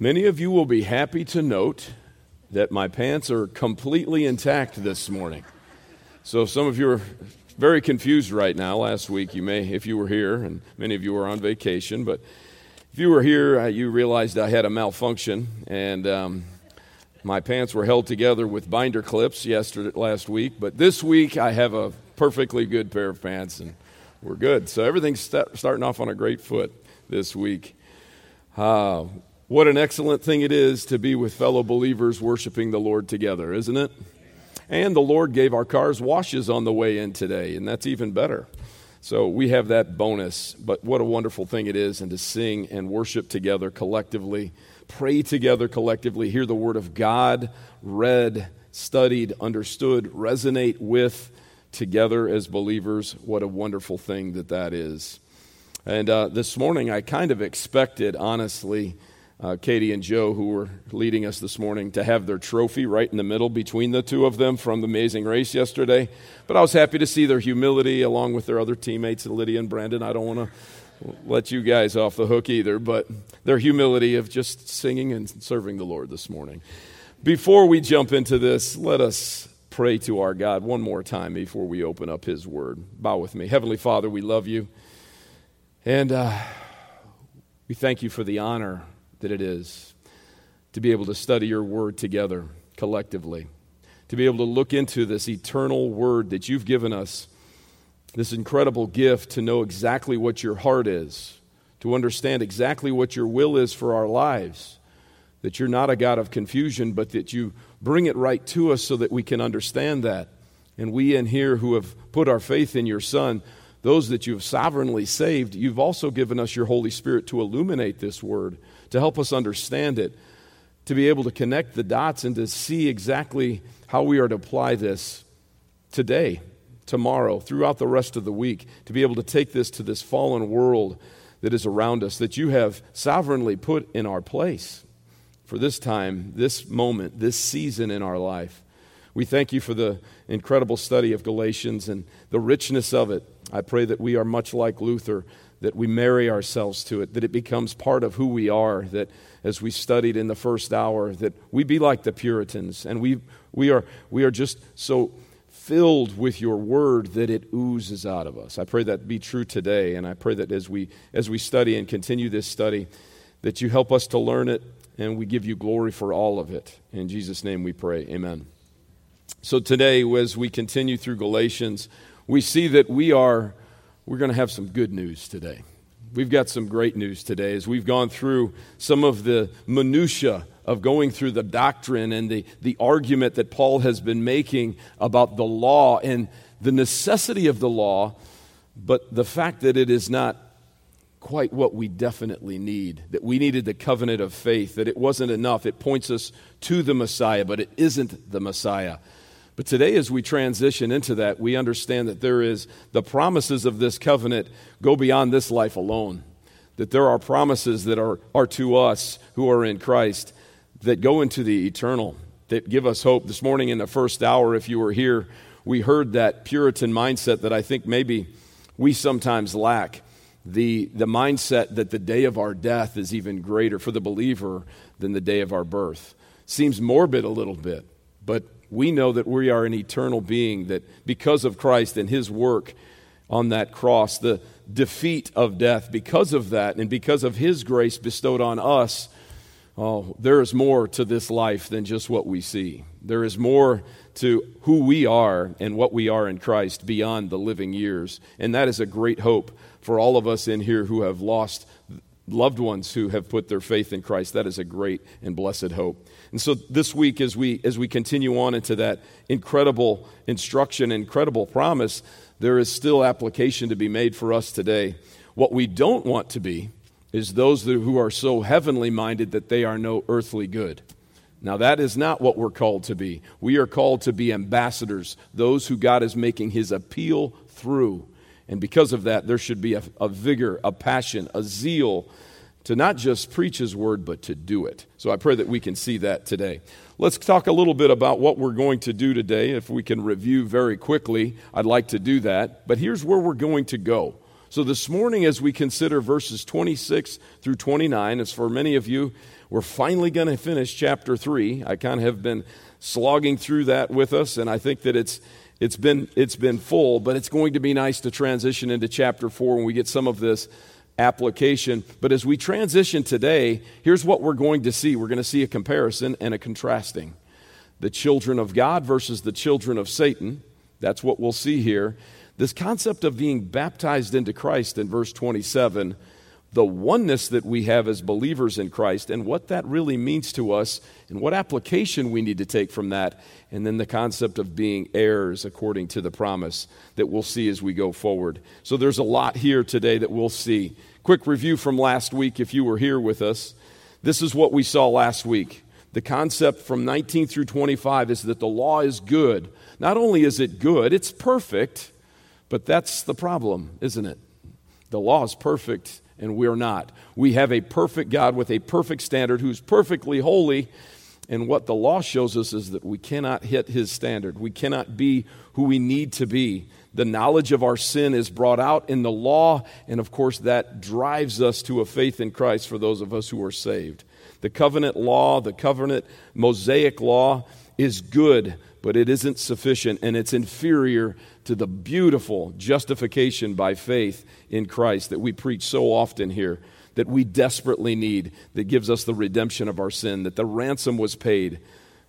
Many of you will be happy to note that my pants are completely intact this morning. So, some of you are very confused right now. Last week, you may, if you were here, and many of you were on vacation, but if you were here, uh, you realized I had a malfunction, and um, my pants were held together with binder clips yesterday, last week. But this week, I have a perfectly good pair of pants, and we're good. So, everything's st- starting off on a great foot this week. Uh, what an excellent thing it is to be with fellow believers worshiping the Lord together, isn't it? And the Lord gave our cars washes on the way in today, and that's even better. So we have that bonus. But what a wonderful thing it is, and to sing and worship together collectively, pray together collectively, hear the Word of God read, studied, understood, resonate with together as believers. What a wonderful thing that that is. And uh, this morning, I kind of expected, honestly, uh, Katie and Joe, who were leading us this morning, to have their trophy right in the middle between the two of them from the amazing race yesterday. But I was happy to see their humility along with their other teammates, Lydia and Brandon. I don't want to let you guys off the hook either, but their humility of just singing and serving the Lord this morning. Before we jump into this, let us pray to our God one more time before we open up His Word. Bow with me. Heavenly Father, we love you. And uh, we thank you for the honor that it is to be able to study your word together collectively, to be able to look into this eternal word that you've given us, this incredible gift to know exactly what your heart is, to understand exactly what your will is for our lives, that you're not a God of confusion, but that you bring it right to us so that we can understand that. And we in here who have put our faith in your Son, those that you have sovereignly saved, you've also given us your Holy Spirit to illuminate this word to help us understand it, to be able to connect the dots and to see exactly how we are to apply this today, tomorrow, throughout the rest of the week, to be able to take this to this fallen world that is around us, that you have sovereignly put in our place for this time, this moment, this season in our life. We thank you for the incredible study of Galatians and the richness of it. I pray that we are much like Luther, that we marry ourselves to it, that it becomes part of who we are, that as we studied in the first hour, that we be like the Puritans, and we, we, are, we are just so filled with your word that it oozes out of us. I pray that be true today, and I pray that as we, as we study and continue this study, that you help us to learn it, and we give you glory for all of it. In Jesus' name we pray. Amen. So today, as we continue through Galatians, we see that we are we're going to have some good news today. We've got some great news today as we've gone through some of the minutiae of going through the doctrine and the, the argument that Paul has been making about the law and the necessity of the law, but the fact that it is not quite what we definitely need, that we needed the covenant of faith, that it wasn't enough. It points us to the Messiah, but it isn't the Messiah. But today, as we transition into that, we understand that there is the promises of this covenant go beyond this life alone. That there are promises that are, are to us who are in Christ that go into the eternal, that give us hope. This morning in the first hour, if you were here, we heard that Puritan mindset that I think maybe we sometimes lack. The, the mindset that the day of our death is even greater for the believer than the day of our birth. Seems morbid a little bit, but we know that we are an eternal being, that because of Christ and his work on that cross, the defeat of death, because of that and because of his grace bestowed on us, oh, there is more to this life than just what we see. There is more to who we are and what we are in Christ beyond the living years. And that is a great hope for all of us in here who have lost loved ones who have put their faith in Christ. That is a great and blessed hope. And so this week, as we, as we continue on into that incredible instruction, incredible promise, there is still application to be made for us today. What we don't want to be is those who are so heavenly minded that they are no earthly good. Now, that is not what we're called to be. We are called to be ambassadors, those who God is making his appeal through. And because of that, there should be a, a vigor, a passion, a zeal to not just preach his word, but to do it. So I pray that we can see that today. Let's talk a little bit about what we're going to do today. If we can review very quickly, I'd like to do that. But here's where we're going to go So this morning, as we consider verses 26 through 29, as for many of you, we're finally going to finish chapter 3. I kind of have been slogging through that with us, and I think that it's, it's, been, it's been full, but it's going to be nice to transition into chapter 4 when we get some of this application. But as we transition today, here's what we're going to see we're going to see a comparison and a contrasting. The children of God versus the children of Satan. That's what we'll see here. This concept of being baptized into Christ in verse 27, the oneness that we have as believers in Christ, and what that really means to us, and what application we need to take from that, and then the concept of being heirs according to the promise that we'll see as we go forward. So there's a lot here today that we'll see. Quick review from last week if you were here with us. This is what we saw last week. The concept from 19 through 25 is that the law is good. Not only is it good, it's perfect, but that's the problem, isn't it? The law is perfect and we're not. We have a perfect God with a perfect standard who's perfectly holy. And what the law shows us is that we cannot hit his standard. We cannot be who we need to be. The knowledge of our sin is brought out in the law, and of course, that drives us to a faith in Christ for those of us who are saved. The covenant law, the covenant Mosaic law, is good, but it isn't sufficient, and it's inferior to the beautiful justification by faith in Christ that we preach so often here, that we desperately need, that gives us the redemption of our sin, that the ransom was paid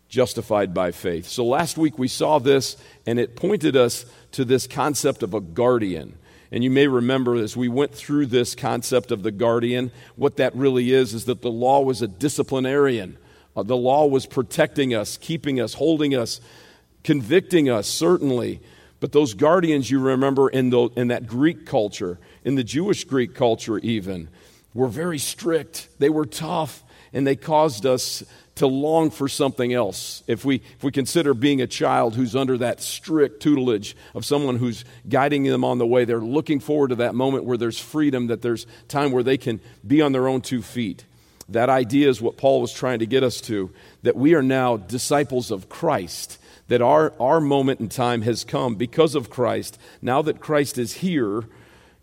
justified by faith. So last week we saw this, and it pointed us to this concept of a guardian. And you may remember as we went through this concept of the guardian, what that really is is that the law was a disciplinarian. Uh, the law was protecting us, keeping us, holding us, convicting us, certainly. But those guardians, you remember in, the, in that Greek culture, in the Jewish Greek culture even, were very strict. They were tough, and they caused us to long for something else. If we, if we consider being a child who's under that strict tutelage of someone who's guiding them on the way, they're looking forward to that moment where there's freedom, that there's time where they can be on their own two feet. That idea is what Paul was trying to get us to, that we are now disciples of Christ, that our, our moment in time has come because of Christ. Now that Christ is here,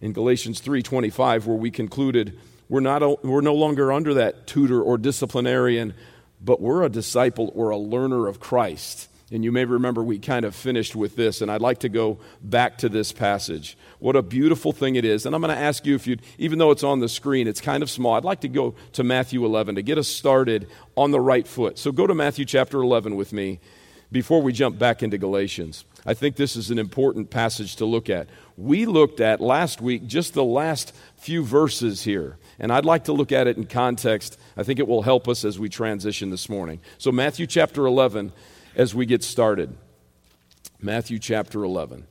in Galatians 3.25, where we concluded we're, not, we're no longer under that tutor or disciplinarian but we're a disciple or a learner of Christ. And you may remember we kind of finished with this, and I'd like to go back to this passage. What a beautiful thing it is. And I'm going to ask you if you'd, even though it's on the screen, it's kind of small, I'd like to go to Matthew 11 to get us started on the right foot. So go to Matthew chapter 11 with me before we jump back into Galatians. I think this is an important passage to look at. We looked at last week just the last few verses here, and I'd like to look at it in context I think it will help us as we transition this morning. So, Matthew chapter 11, as we get started. Matthew chapter 11.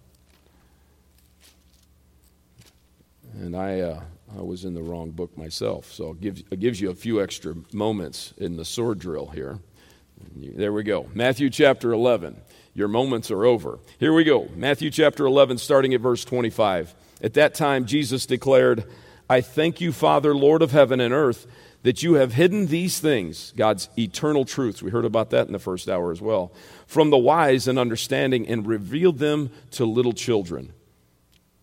And I, uh, I was in the wrong book myself, so it gives, it gives you a few extra moments in the sword drill here. There we go. Matthew chapter 11. Your moments are over. Here we go. Matthew chapter 11, starting at verse 25. At that time, Jesus declared, I thank you, Father, Lord of heaven and earth that you have hidden these things, God's eternal truths, we heard about that in the first hour as well, from the wise and understanding and revealed them to little children.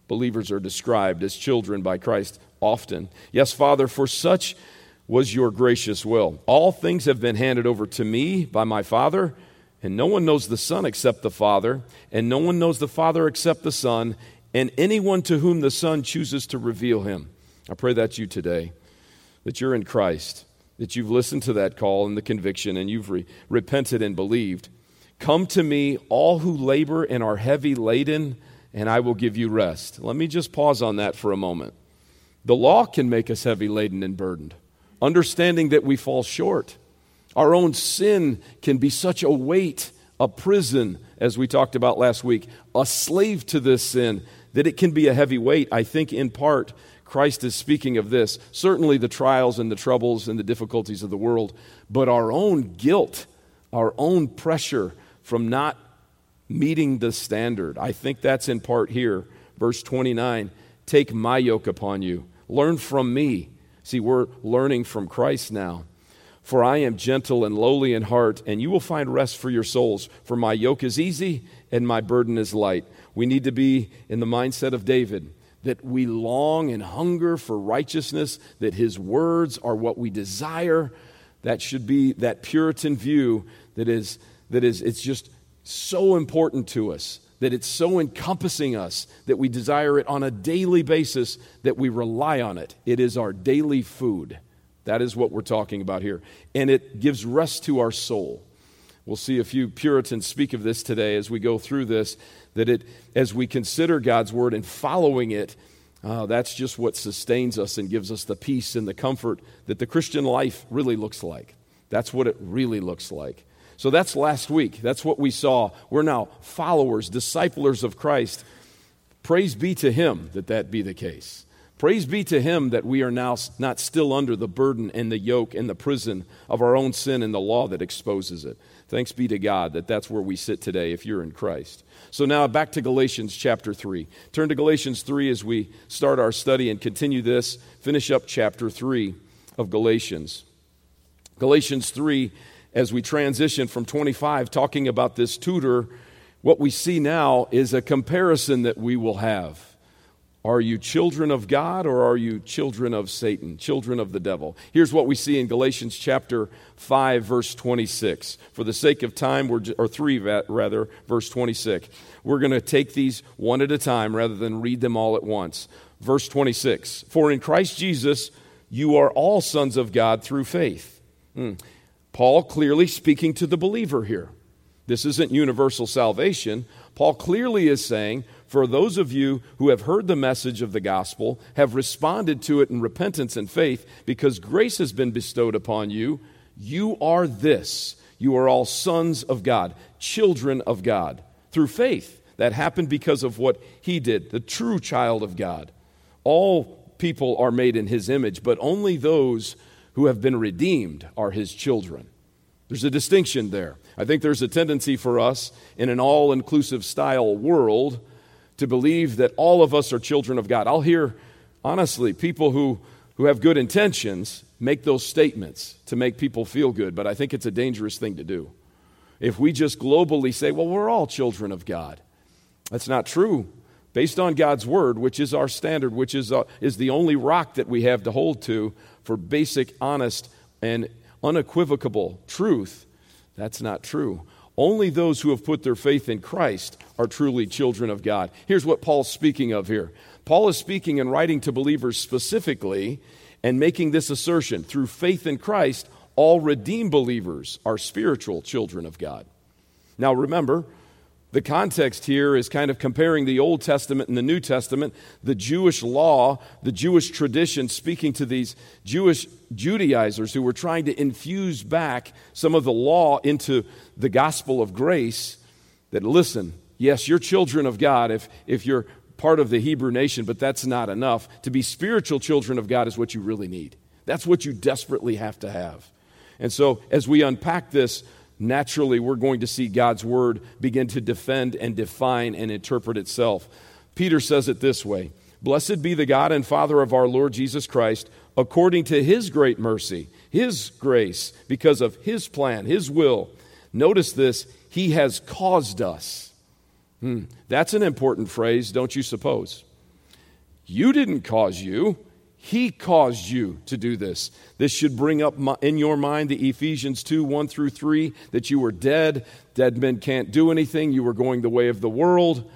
Believers are described as children by Christ often. Yes, Father, for such was your gracious will. All things have been handed over to me by my Father, and no one knows the Son except the Father, and no one knows the Father except the Son, and anyone to whom the Son chooses to reveal him. I pray that you today that you're in Christ, that you've listened to that call and the conviction, and you've re- repented and believed. Come to me, all who labor and are heavy laden, and I will give you rest. Let me just pause on that for a moment. The law can make us heavy laden and burdened, understanding that we fall short. Our own sin can be such a weight, a prison, as we talked about last week, a slave to this sin, that it can be a heavy weight, I think, in part Christ is speaking of this. Certainly the trials and the troubles and the difficulties of the world, but our own guilt, our own pressure from not meeting the standard. I think that's in part here. Verse 29 Take my yoke upon you, learn from me. See, we're learning from Christ now. For I am gentle and lowly in heart, and you will find rest for your souls. For my yoke is easy and my burden is light. We need to be in the mindset of David that we long and hunger for righteousness, that His words are what we desire. That should be that Puritan view that is, that is it's just so important to us, that it's so encompassing us, that we desire it on a daily basis, that we rely on it. It is our daily food. That is what we're talking about here. And it gives rest to our soul. We'll see a few Puritans speak of this today as we go through this, that it, as we consider God's word and following it, uh, that's just what sustains us and gives us the peace and the comfort that the Christian life really looks like. That's what it really looks like. So that's last week. That's what we saw. We're now followers, disciplers of Christ. Praise be to Him that that be the case. Praise be to Him that we are now not still under the burden and the yoke and the prison of our own sin and the law that exposes it. Thanks be to God that that's where we sit today if you're in Christ. So now back to Galatians chapter 3. Turn to Galatians 3 as we start our study and continue this, finish up chapter 3 of Galatians. Galatians 3, as we transition from 25, talking about this tutor, what we see now is a comparison that we will have. Are you children of God or are you children of Satan, children of the devil? Here's what we see in Galatians chapter 5, verse 26. For the sake of time, we're, or 3 rather, verse 26. We're going to take these one at a time rather than read them all at once. Verse 26 For in Christ Jesus, you are all sons of God through faith. Hmm. Paul clearly speaking to the believer here. This isn't universal salvation. Paul clearly is saying, for those of you who have heard the message of the gospel, have responded to it in repentance and faith, because grace has been bestowed upon you, you are this. You are all sons of God, children of God, through faith. That happened because of what he did, the true child of God. All people are made in his image, but only those who have been redeemed are his children. There's a distinction there. I think there's a tendency for us in an all inclusive style world to believe that all of us are children of God. I'll hear, honestly, people who, who have good intentions make those statements to make people feel good, but I think it's a dangerous thing to do. If we just globally say, well, we're all children of God, that's not true. Based on God's word, which is our standard, which is, uh, is the only rock that we have to hold to for basic, honest, and unequivocal truth, that's not true. Only those who have put their faith in Christ are truly children of God. Here's what Paul's speaking of here Paul is speaking and writing to believers specifically and making this assertion through faith in Christ, all redeemed believers are spiritual children of God. Now remember, the context here is kind of comparing the Old Testament and the New Testament, the Jewish law, the Jewish tradition, speaking to these Jewish Judaizers who were trying to infuse back some of the law into the gospel of grace. That listen, yes, you're children of God if, if you're part of the Hebrew nation, but that's not enough. To be spiritual children of God is what you really need. That's what you desperately have to have. And so, as we unpack this, naturally we're going to see God's word begin to defend and define and interpret itself. Peter says it this way Blessed be the God and Father of our Lord Jesus Christ, according to his great mercy, his grace, because of his plan, his will. Notice this, he has caused us. Hmm, that's an important phrase, don't you suppose? You didn't cause you. He caused you to do this. This should bring up in your mind the Ephesians 2 1 through 3 that you were dead. Dead men can't do anything. You were going the way of the world.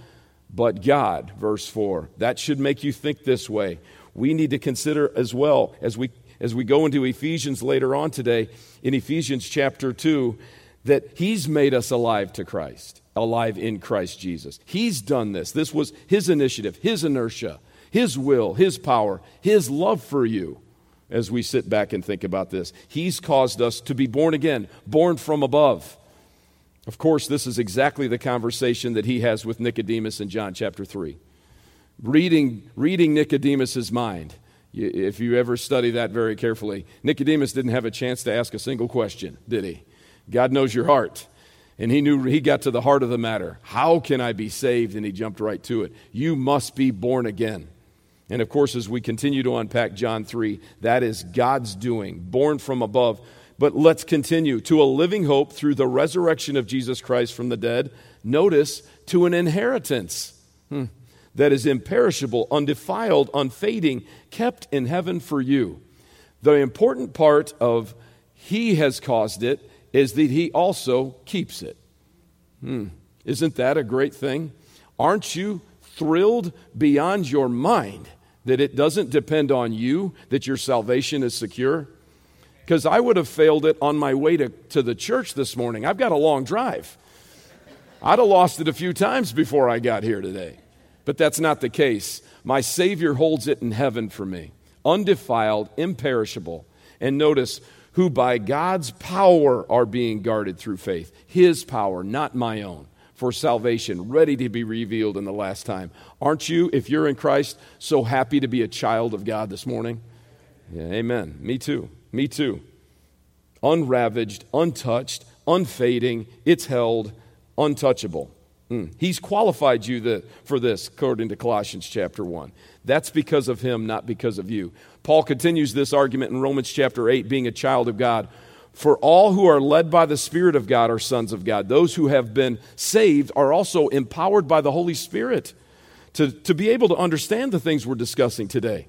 But God, verse 4, that should make you think this way. We need to consider as well as we, as we go into Ephesians later on today, in Ephesians chapter 2, that He's made us alive to Christ, alive in Christ Jesus. He's done this. This was His initiative, His inertia. His will, His power, His love for you as we sit back and think about this. He's caused us to be born again, born from above. Of course, this is exactly the conversation that he has with Nicodemus in John chapter 3. Reading, reading Nicodemus's mind. If you ever study that very carefully, Nicodemus didn't have a chance to ask a single question, did he? God knows your heart. And he knew he got to the heart of the matter. How can I be saved? And he jumped right to it. You must be born again. And of course, as we continue to unpack John 3, that is God's doing, born from above. But let's continue to a living hope through the resurrection of Jesus Christ from the dead. Notice, to an inheritance. Hmm. that is imperishable, undefiled, unfading, kept in heaven for you. The important part of He has caused it is that He also keeps it. Hmm. Isn't that a great thing? Aren't you thrilled beyond your mind that it doesn't depend on you that your salvation is secure? Because I would have failed it on my way to, to the church this morning. I've got a long drive. I'd have lost it a few times before I got here today. But that's not the case. My Savior holds it in heaven for me, undefiled, imperishable. And notice, who by God's power are being guarded through faith. His power, not my own, for salvation, ready to be revealed in the last time. Aren't you, if you're in Christ, so happy to be a child of God this morning? Yeah, amen. Me too. Me too. Unravaged, untouched, unfading, it's held untouchable. Mm. He's qualified you the, for this, according to Colossians chapter 1. That's because of him, not because of you. Paul continues this argument in Romans chapter 8, being a child of God. For all who are led by the Spirit of God are sons of God. Those who have been saved are also empowered by the Holy Spirit to, to be able to understand the things we're discussing today,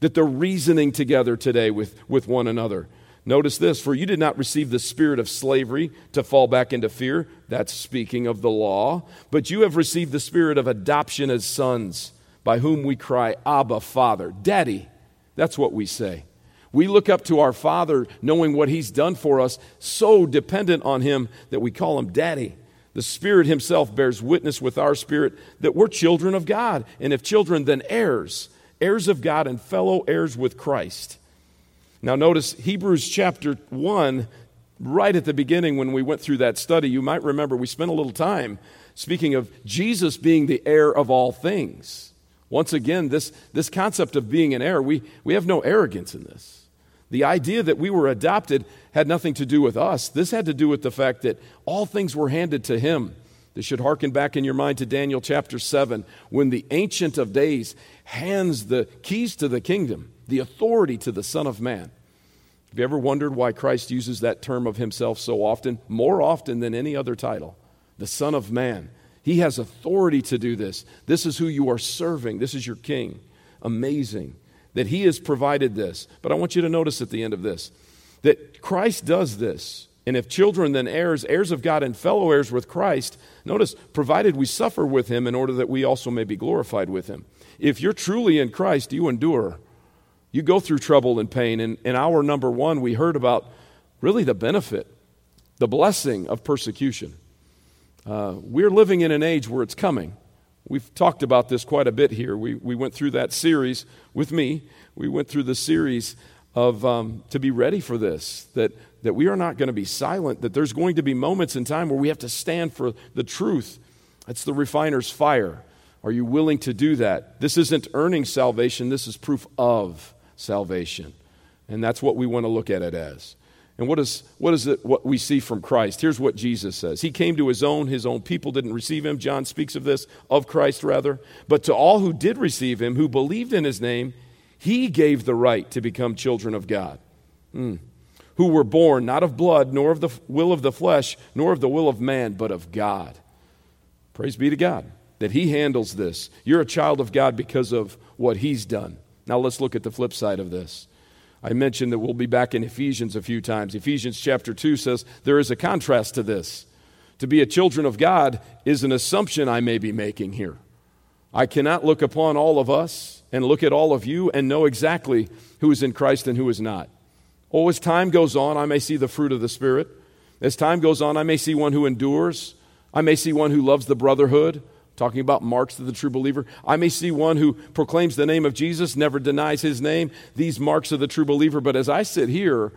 that they're reasoning together today with, with one another. Notice this for you did not receive the spirit of slavery to fall back into fear. That's speaking of the law. But you have received the spirit of adoption as sons, by whom we cry, Abba, Father. Daddy. That's what we say. We look up to our Father knowing what He's done for us, so dependent on Him that we call Him Daddy. The Spirit Himself bears witness with our spirit that we're children of God. And if children, then heirs, heirs of God and fellow heirs with Christ. Now, notice Hebrews chapter 1, right at the beginning when we went through that study, you might remember we spent a little time speaking of Jesus being the heir of all things. Once again, this, this concept of being an heir, we, we have no arrogance in this. The idea that we were adopted had nothing to do with us. This had to do with the fact that all things were handed to him. This should harken back in your mind to Daniel chapter 7, when the Ancient of Days hands the keys to the kingdom the authority to the Son of Man. Have you ever wondered why Christ uses that term of himself so often, more often than any other title? The Son of Man. He has authority to do this. This is who you are serving. This is your King. Amazing that He has provided this. But I want you to notice at the end of this that Christ does this. And if children, then heirs, heirs of God and fellow heirs with Christ, notice, provided we suffer with Him in order that we also may be glorified with Him. If you're truly in Christ, you endure. You go through trouble and pain. And in hour number one, we heard about really the benefit, the blessing of persecution. Uh, we're living in an age where it's coming. We've talked about this quite a bit here. We, we went through that series with me. We went through the series of um, to be ready for this, that, that we are not going to be silent, that there's going to be moments in time where we have to stand for the truth. That's the refiner's fire. Are you willing to do that? This isn't earning salvation, this is proof of salvation. And that's what we want to look at it as. And what is, what is it what we see from Christ? Here's what Jesus says. He came to his own, his own people didn't receive him. John speaks of this, of Christ rather. But to all who did receive him, who believed in his name, he gave the right to become children of God. Mm. Who were born not of blood, nor of the will of the flesh, nor of the will of man, but of God. Praise be to God that he handles this. You're a child of God because of what he's done. Now let's look at the flip side of this. I mentioned that we'll be back in Ephesians a few times. Ephesians chapter 2 says there is a contrast to this. To be a children of God is an assumption I may be making here. I cannot look upon all of us and look at all of you and know exactly who is in Christ and who is not. Oh, as time goes on, I may see the fruit of the Spirit. As time goes on, I may see one who endures. I may see one who loves the brotherhood talking about marks of the true believer. I may see one who proclaims the name of Jesus, never denies his name, these marks of the true believer. But as I sit here,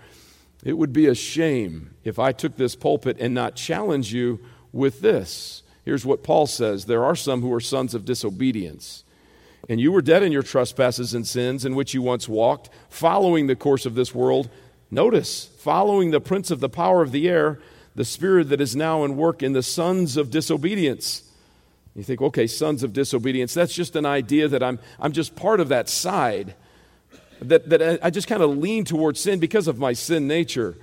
it would be a shame if I took this pulpit and not challenge you with this. Here's what Paul says There are some who are sons of disobedience. And you were dead in your trespasses and sins in which you once walked, following the course of this world. Notice, following the prince of the power of the air, the spirit that is now in work in the sons of disobedience you think, okay, sons of disobedience, that's just an idea that I'm, I'm just part of that side, that, that I just kind of lean towards sin because of my sin nature.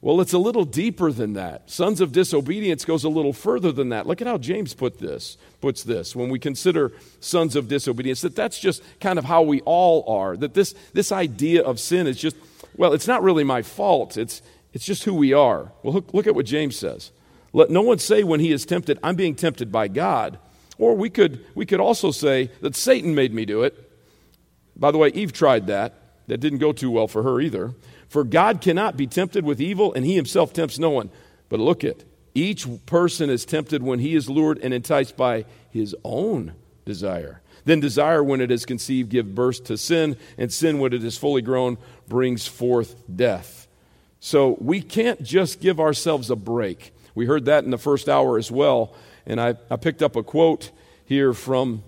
Well, it's a little deeper than that. Sons of disobedience goes a little further than that. Look at how James put this, puts this when we consider sons of disobedience, that that's just kind of how we all are. That this, this idea of sin is just, well, it's not really my fault. It's, it's just who we are. Well, look, look at what James says. Let no one say when he is tempted, I'm being tempted by God. Or we could, we could also say that Satan made me do it. By the way, Eve tried that. That didn't go too well for her either. For God cannot be tempted with evil, and he himself tempts no one. But look at each person is tempted when he is lured and enticed by his own desire. Then desire, when it is conceived, gives birth to sin, and sin, when it is fully grown, brings forth death. So we can't just give ourselves a break. We heard that in the first hour as well. And I, I picked up a quote here from,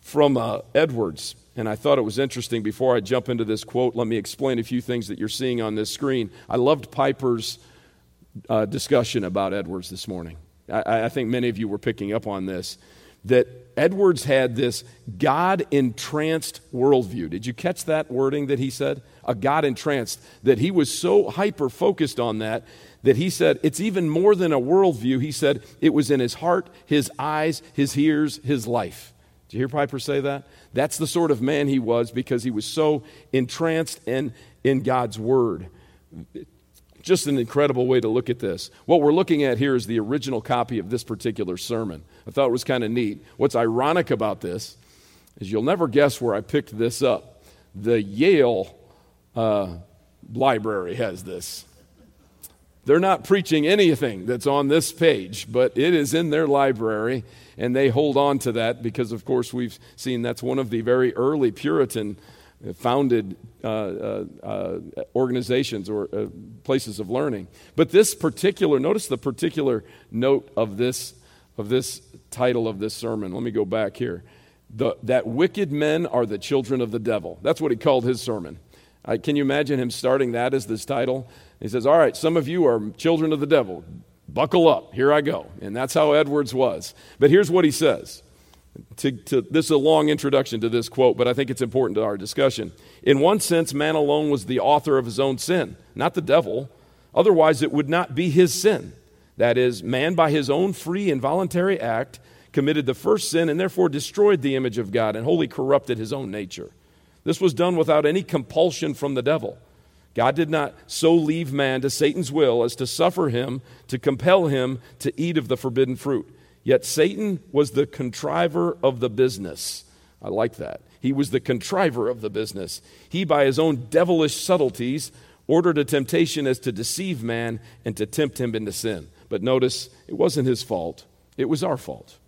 from uh, Edwards. And I thought it was interesting. Before I jump into this quote, let me explain a few things that you're seeing on this screen. I loved Piper's uh, discussion about Edwards this morning. I, I think many of you were picking up on this. That Edwards had this God entranced worldview. Did you catch that wording that he said? A God entranced. That he was so hyper focused on that that he said it's even more than a worldview. He said it was in his heart, his eyes, his ears, his life. Did you hear Piper say that? That's the sort of man he was because he was so entranced in, in God's word. Just an incredible way to look at this. What we're looking at here is the original copy of this particular sermon. I thought it was kind of neat. What's ironic about this is you'll never guess where I picked this up. The Yale uh, library has this. They're not preaching anything that's on this page, but it is in their library, and they hold on to that because, of course, we've seen that's one of the very early Puritan uh, founded uh, uh, uh, organizations or uh, places of learning. But this particular, notice the particular note of this, of this title of this sermon. Let me go back here. The, that wicked men are the children of the devil. That's what he called his sermon. can you imagine him starting that as this title? He says, All right, some of you are children of the devil. Buckle up. Here I go. And that's how Edwards was. But here's what he says. To, to, this is a long introduction to this quote, but I think it's important to our discussion. In one sense, man alone was the author of his own sin, not the devil. Otherwise, it would not be his sin. That is, man by his own free and voluntary act committed the first sin and therefore destroyed the image of God and wholly corrupted his own nature. This was done without any compulsion from the devil. God did not so leave man to Satan's will as to suffer him, to compel him to eat of the forbidden fruit. Yet Satan was the contriver of the business. I like that. He was the contriver of the business. He, by his own devilish subtleties, ordered a temptation as to deceive man and to tempt him into sin. But notice, it wasn't his fault, it was our fault.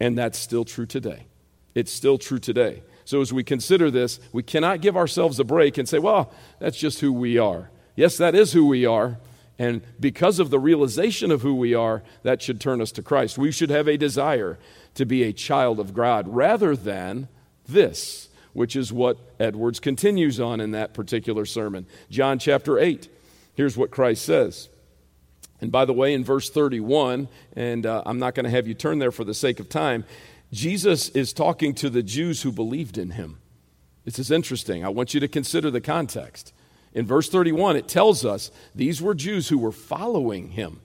And that's still true today. It's still true today. So as we consider this, we cannot give ourselves a break and say, well, that's just who we are. Yes, that is who we are. And because of the realization of who we are, that should turn us to Christ. We should have a desire to be a child of God rather than this, which is what Edwards continues on in that particular sermon. John chapter 8. Here's what Christ says. And by the way, in verse 31, and uh, I'm not going to have you turn there for the sake of time, Jesus is talking to the Jews who believed in him. This is interesting. I want you to consider the context. In verse 31, it tells us these were Jews who were following him.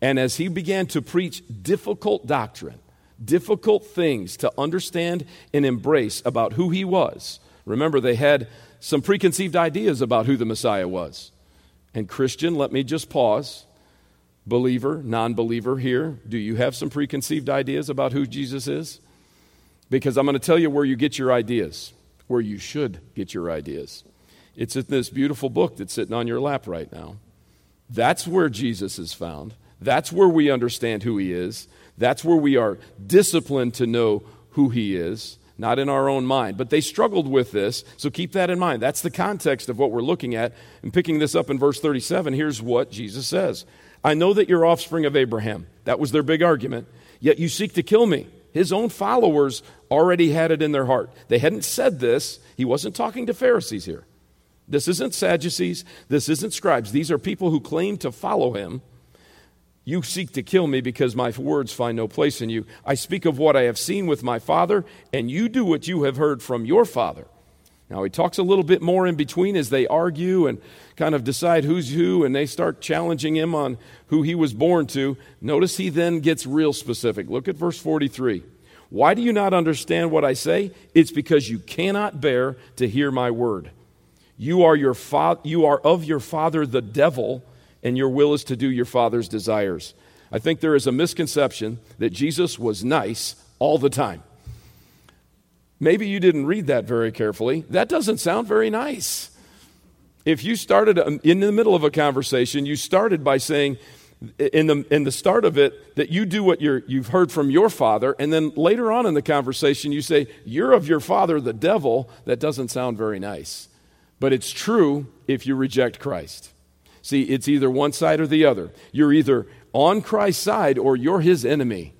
And as he began to preach difficult doctrine, difficult things to understand and embrace about who he was, remember, they had some preconceived ideas about who the Messiah was. And, Christian, let me just pause believer, non believer here, do you have some preconceived ideas about who Jesus is? Because I'm going to tell you where you get your ideas, where you should get your ideas. It's in this beautiful book that's sitting on your lap right now. That's where Jesus is found. That's where we understand who he is. That's where we are disciplined to know who he is, not in our own mind. But they struggled with this, so keep that in mind. That's the context of what we're looking at. And picking this up in verse 37, here's what Jesus says I know that you're offspring of Abraham. That was their big argument. Yet you seek to kill me. His own followers already had it in their heart. They hadn't said this. He wasn't talking to Pharisees here. This isn't Sadducees. This isn't scribes. These are people who claim to follow him. You seek to kill me because my words find no place in you. I speak of what I have seen with my father, and you do what you have heard from your father. Now, he talks a little bit more in between as they argue and kind of decide who's who, and they start challenging him on who he was born to. Notice he then gets real specific. Look at verse 43. Why do you not understand what I say? It's because you cannot bear to hear my word. You are, your fa- you are of your father, the devil, and your will is to do your father's desires. I think there is a misconception that Jesus was nice all the time. Maybe you didn't read that very carefully. That doesn't sound very nice. If you started um, in the middle of a conversation, you started by saying, in the, in the start of it, that you do what you you've heard from your father, and then later on in the conversation, you say, You're of your father, the devil, that doesn't sound very nice. But it's true if you reject Christ. See, it's either one side or the other. You're either on Christ's side or you're his enemy.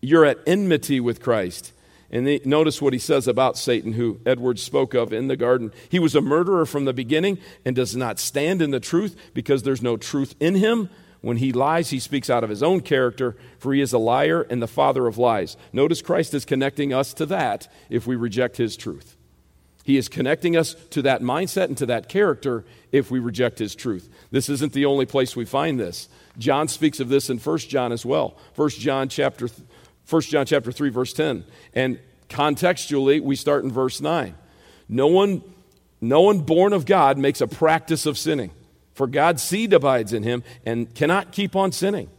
You're at enmity with Christ. And notice what he says about Satan, who Edwards spoke of in the garden. He was a murderer from the beginning and does not stand in the truth because there's no truth in him. When he lies, he speaks out of his own character, for he is a liar and the father of lies. Notice Christ is connecting us to that if we reject his truth. He is connecting us to that mindset and to that character if we reject his truth. This isn't the only place we find this. John speaks of this in 1 John as well. 1 John chapter 1 John chapter 3 verse 10. And contextually, we start in verse 9. No one no one born of God makes a practice of sinning, for God's seed abides in him and cannot keep on sinning.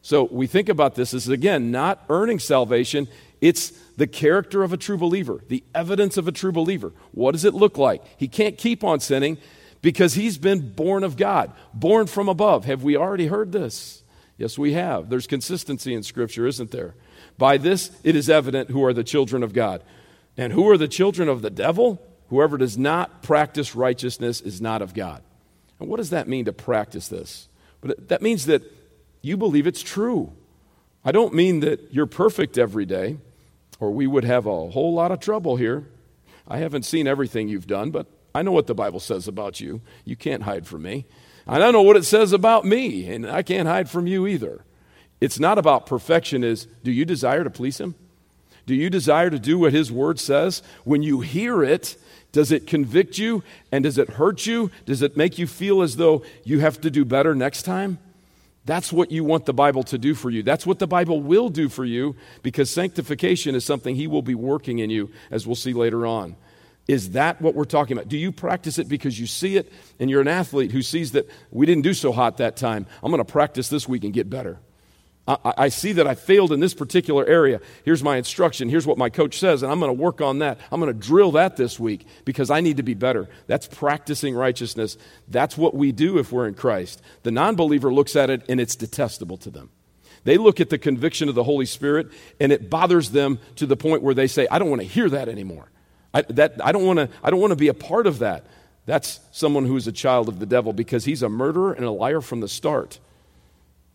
So we think about this as again not earning salvation, it's the character of a true believer, the evidence of a true believer. What does it look like? He can't keep on sinning because he's been born of God, born from above. Have we already heard this? Yes, we have. There's consistency in Scripture, isn't there? By this it is evident who are the children of God. And who are the children of the devil? Whoever does not practice righteousness is not of God. And what does that mean to practice this? But that means that you believe it's true. I don't mean that you're perfect every day, or we would have a whole lot of trouble here. I haven't seen everything you've done, but I know what the Bible says about you. You can't hide from me. And I know what it says about me, and I can't hide from you either. It's not about perfection is do you desire to please him? Do you desire to do what his word says? When you hear it, does it convict you and does it hurt you? Does it make you feel as though you have to do better next time? That's what you want the Bible to do for you. That's what the Bible will do for you because sanctification is something He will be working in you, as we'll see later on. Is that what we're talking about? Do you practice it because you see it and you're an athlete who sees that we didn't do so hot that time? I'm going to practice this week and get better. I, I, see that I failed in this particular area. Here's my instruction. Here's what my coach says, and I'm going to work on that. I'm going to drill that this week because I need to be better. That's practicing righteousness. That's what we do if we're in Christ. The non believer looks at it and it's detestable to them. They look at the conviction of the Holy Spirit and it bothers them to the point where they say, I don't want to hear that anymore. I, that, I don't want to I don't want to be a part of that. That's someone who is a child of the devil because he's a murderer and a liar from the start.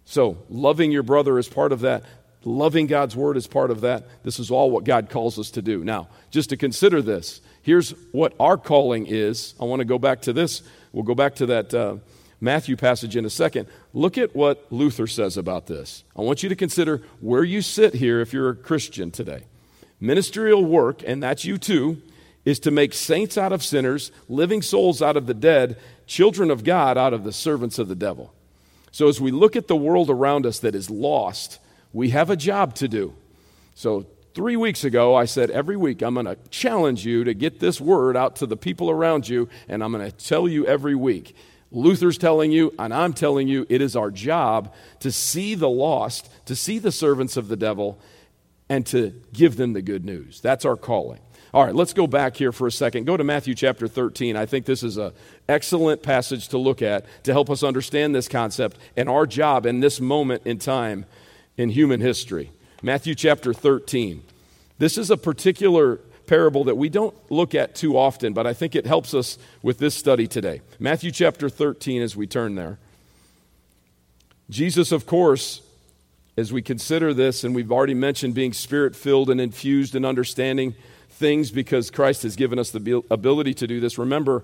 So, loving your brother is part of that. Loving God's word is part of that. This is all what God calls us to do. Now, just to consider this, here's what our calling is. I want to go back to this. We'll go back to that uh, Matthew passage in a second. Look at what Luther says about this. I want you to consider where you sit here if you're a Christian today. Ministerial work, and that's you too, is to make saints out of sinners, living souls out of the dead, children of God out of the servants of the devil. So, as we look at the world around us that is lost, we have a job to do. So, three weeks ago, I said, Every week, I'm going to challenge you to get this word out to the people around you, and I'm going to tell you every week. Luther's telling you, and I'm telling you, it is our job to see the lost, to see the servants of the devil, and to give them the good news. That's our calling. All right, let's go back here for a second. Go to Matthew chapter 13. I think this is an excellent passage to look at to help us understand this concept and our job in this moment in time in human history. Matthew chapter 13. This is a particular parable that we don't look at too often, but I think it helps us with this study today. Matthew chapter 13, as we turn there. Jesus, of course, as we consider this, and we've already mentioned being spirit filled and infused in understanding things because Christ has given us the ability to do this. Remember,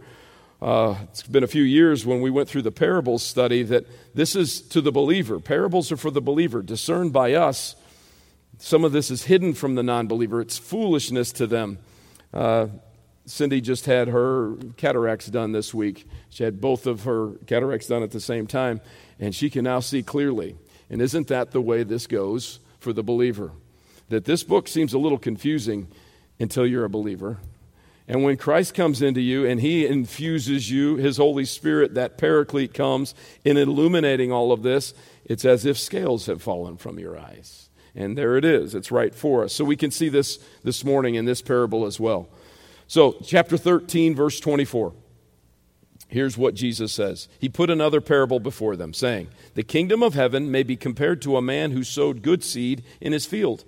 uh, it's been a few years when we went through the parables study that this is to the believer. Parables are for the believer, discerned by us. Some of this is hidden from the non believer, it's foolishness to them. Uh, Cindy just had her cataracts done this week. She had both of her cataracts done at the same time, and she can now see clearly. And isn't that the way this goes for the believer? That this book seems a little confusing until you're a believer. And when Christ comes into you and he infuses you, his Holy Spirit, that paraclete comes in illuminating all of this, it's as if scales have fallen from your eyes. And there it is. It's right for us. So we can see this this morning in this parable as well. So, chapter 13, verse 24. Here's what Jesus says. He put another parable before them, saying, The kingdom of heaven may be compared to a man who sowed good seed in his field.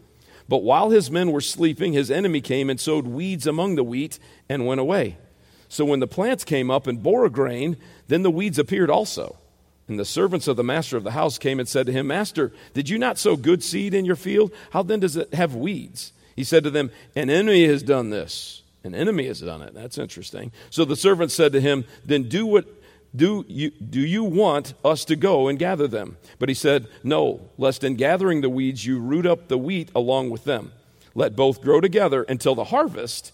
But while his men were sleeping, his enemy came and sowed weeds among the wheat and went away. So when the plants came up and bore grain, then the weeds appeared also. And the servants of the master of the house came and said to him, Master, did you not sow good seed in your field? How then does it have weeds? He said to them, An enemy has done this. An enemy has done it. That's interesting. So the servant said to him, Then do what do you, do you want us to go and gather them? But he said, No, lest in gathering the weeds you root up the wheat along with them. Let both grow together until the harvest,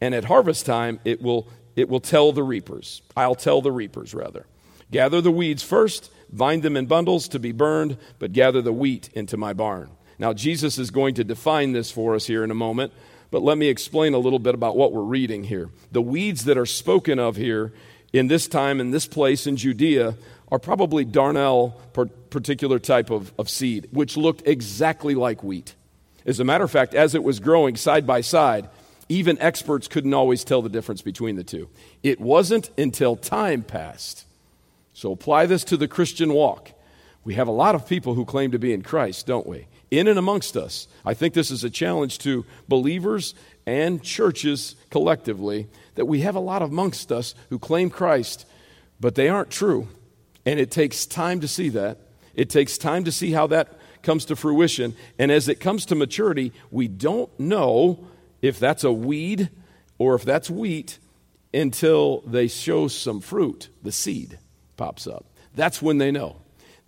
and at harvest time it will, it will tell the reapers. I'll tell the reapers, rather. Gather the weeds first, bind them in bundles to be burned, but gather the wheat into my barn. Now, Jesus is going to define this for us here in a moment. But let me explain a little bit about what we're reading here. The weeds that are spoken of here in this time, in this place in Judea, are probably darnel particular type of, of seed, which looked exactly like wheat. As a matter of fact, as it was growing side by side, even experts couldn't always tell the difference between the two. It wasn't until time passed. So apply this to the Christian walk. We have a lot of people who claim to be in Christ, don't we? in and amongst us. I think this is a challenge to believers and churches collectively that we have a lot amongst us who claim Christ, but they aren't true. And it takes time to see that. It takes time to see how that comes to fruition. And as it comes to maturity, we don't know if that's a weed or if that's wheat until they show some fruit. The seed pops up. That's when they know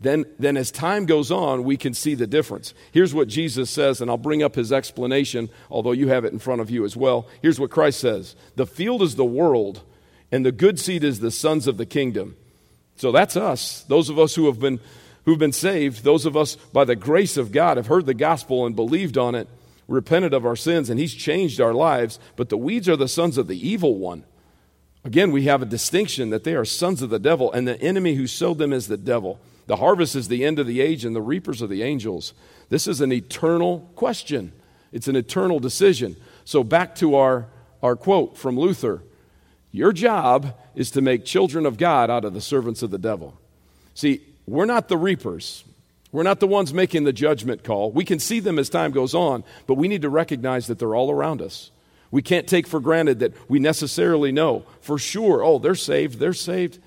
then, then as time goes on, we can see the difference. Here's what Jesus says, and I'll bring up his explanation, although you have it in front of you as well. Here's what Christ says The field is the world, and the good seed is the sons of the kingdom. So that's us, those of us who have been, who've been saved, those of us by the grace of God have heard the gospel and believed on it, repented of our sins, and he's changed our lives. But the weeds are the sons of the evil one. Again, we have a distinction that they are sons of the devil, and the enemy who sowed them is the devil. The harvest is the end of the age, and the reapers are the angels. This is an eternal question, it's an eternal decision. So, back to our, our quote from Luther Your job is to make children of God out of the servants of the devil. See, we're not the reapers. We're not the ones making the judgment call. We can see them as time goes on, but we need to recognize that they're all around us. We can't take for granted that we necessarily know for sure, oh, they're saved, they're saved.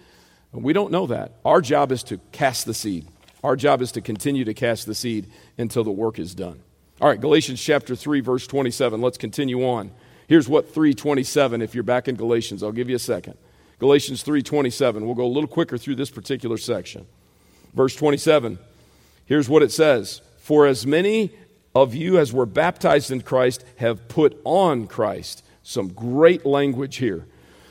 We don't know that. Our job is to cast the seed. Our job is to continue to cast the seed until the work is done. All right, Galatians chapter 3 verse 27. Let's continue on. Here's what 327 if you're back in Galatians. I'll give you a second. Galatians 3:27. We'll go a little quicker through this particular section. Verse 27. Here's what it says. For as many of you as were baptized in Christ have put on Christ. Some great language here.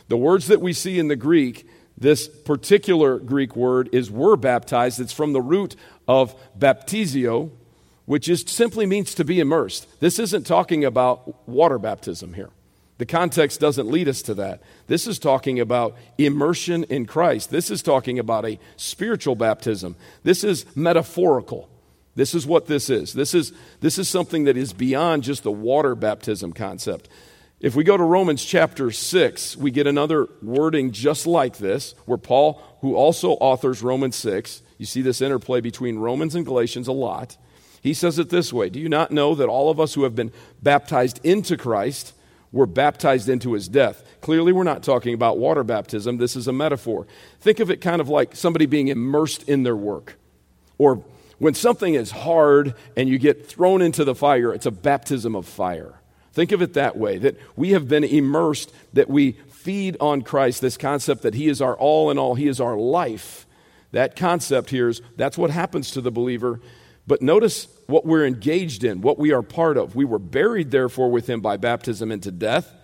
The words that we see in the Greek this particular Greek word is were baptized. It's from the root of baptizio, which is simply means to be immersed. This isn't talking about water baptism here. The context doesn't lead us to that. This is talking about immersion in Christ. This is talking about a spiritual baptism. This is metaphorical. This is what this is. This is, this is something that is beyond just the water baptism concept. If we go to Romans chapter 6, we get another wording just like this, where Paul, who also authors Romans 6, you see this interplay between Romans and Galatians a lot. He says it this way Do you not know that all of us who have been baptized into Christ were baptized into his death? Clearly, we're not talking about water baptism. This is a metaphor. Think of it kind of like somebody being immersed in their work. Or when something is hard and you get thrown into the fire, it's a baptism of fire. Think of it that way that we have been immersed, that we feed on Christ, this concept that He is our all in all, He is our life. That concept here is that's what happens to the believer. But notice what we're engaged in, what we are part of. We were buried, therefore, with Him by baptism into death.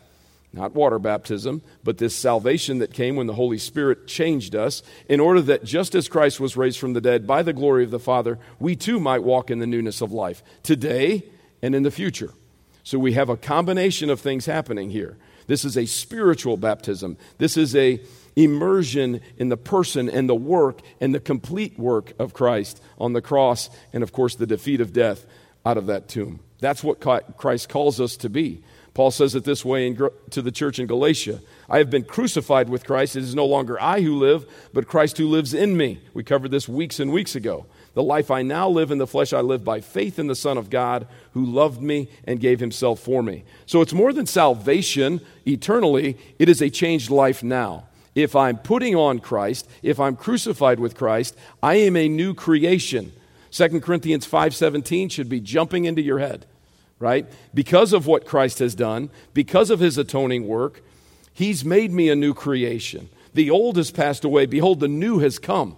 not water baptism, but this salvation that came when the Holy Spirit changed us, in order that just as Christ was raised from the dead by the glory of the Father, we too might walk in the newness of life, today and in the future. So we have a combination of things happening here. This is a spiritual baptism. This is a immersion in the person and the work and the complete work of Christ on the cross and of course the defeat of death out of that tomb. That's what Christ calls us to be. Paul says it this way in, to the church in Galatia I have been crucified with Christ. It is no longer I who live, but Christ who lives in me. We covered this weeks and weeks ago. The life I now live in the flesh, I live by faith in the Son of God who loved me and gave himself for me. So it's more than salvation eternally, it is a changed life now. If I'm putting on Christ, if I'm crucified with Christ, I am a new creation. 2 Corinthians 5:17 should be jumping into your head right? Because of what Christ has done, because of his atoning work, he's made me a new creation. The old has passed away. Behold, the new has come.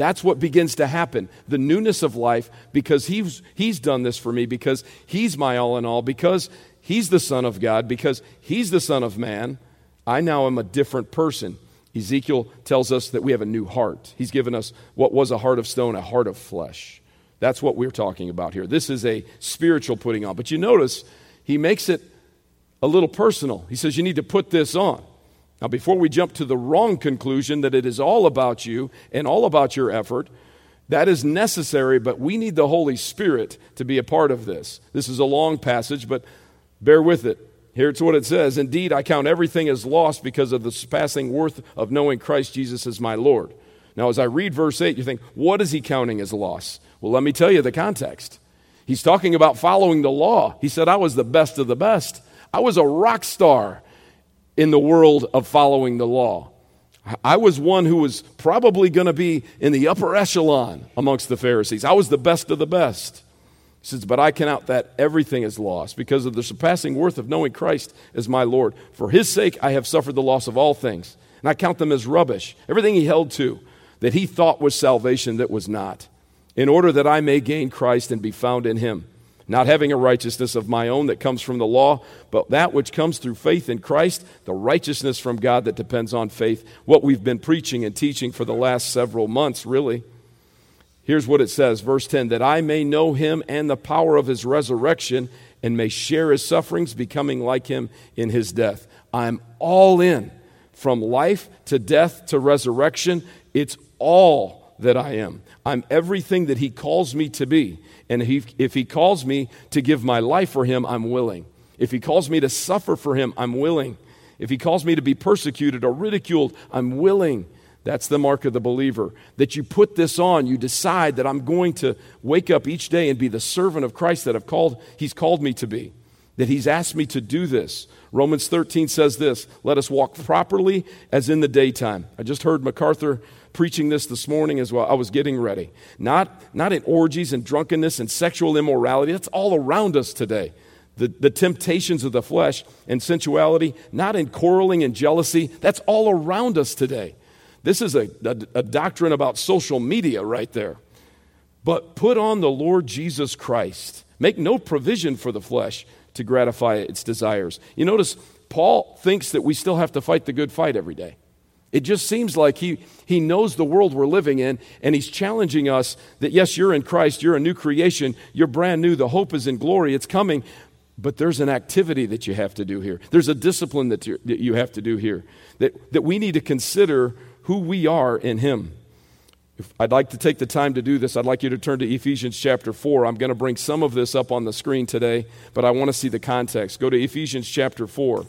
That's what begins to happen. The newness of life, because he's, he's done this for me, because he's my all in all, because he's the Son of God, because he's the Son of Man, I now am a different person. Ezekiel tells us that we have a new heart. He's given us what was a heart of stone, a heart of flesh. That's what we're talking about here. This is a spiritual putting on. But you notice he makes it a little personal. He says, You need to put this on. Now, before we jump to the wrong conclusion that it is all about you and all about your effort, that is necessary, but we need the Holy Spirit to be a part of this. This is a long passage, but bear with it. Here's what it says Indeed, I count everything as lost because of the surpassing worth of knowing Christ Jesus as my Lord. Now, as I read verse 8, you think, what is he counting as loss? Well, let me tell you the context. He's talking about following the law. He said, I was the best of the best. I was a rock star in the world of following the law. I was one who was probably going to be in the upper echelon amongst the Pharisees. I was the best of the best. He says, But I count that everything is lost because of the surpassing worth of knowing Christ as my Lord. For his sake, I have suffered the loss of all things, and I count them as rubbish. Everything he held to that he thought was salvation that was not in order that I may gain Christ and be found in him, not having a righteousness of my own that comes from the law, but that which comes through faith in Christ, the righteousness from God that depends on faith, what we've been preaching and teaching for the last several months, really. Here's what it says, verse 10 that I may know him and the power of his resurrection and may share his sufferings, becoming like him in his death. I'm all in. From life to death to resurrection, it's all that I am. I'm everything that He calls me to be. And he, if He calls me to give my life for Him, I'm willing. If He calls me to suffer for Him, I'm willing. If He calls me to be persecuted or ridiculed, I'm willing. That's the mark of the believer. That you put this on, you decide that I'm going to wake up each day and be the servant of Christ that I've called, He's called me to be. That He's asked me to do this. Romans 13 says this Let us walk properly as in the daytime. I just heard MacArthur preaching this this morning as well. I was getting ready. Not, not in orgies and drunkenness and sexual immorality. That's all around us today. The, the temptations of the flesh and sensuality, not in quarreling and jealousy. That's all around us today. This is a, a, a doctrine about social media right there. But put on the Lord Jesus Christ. Make no provision for the flesh to gratify its desires. You notice Paul thinks that we still have to fight the good fight every day. It just seems like he, he knows the world we're living in, and he's challenging us that, yes, you're in Christ, you're a new creation, you're brand new, the hope is in glory, it's coming, but there's an activity that you have to do here. There's a discipline that, that you have to do here, that, that we need to consider who we are in him. If I'd like to take the time to do this. I'd like you to turn to Ephesians chapter 4. I'm going to bring some of this up on the screen today, but I want to see the context. Go to Ephesians chapter 4.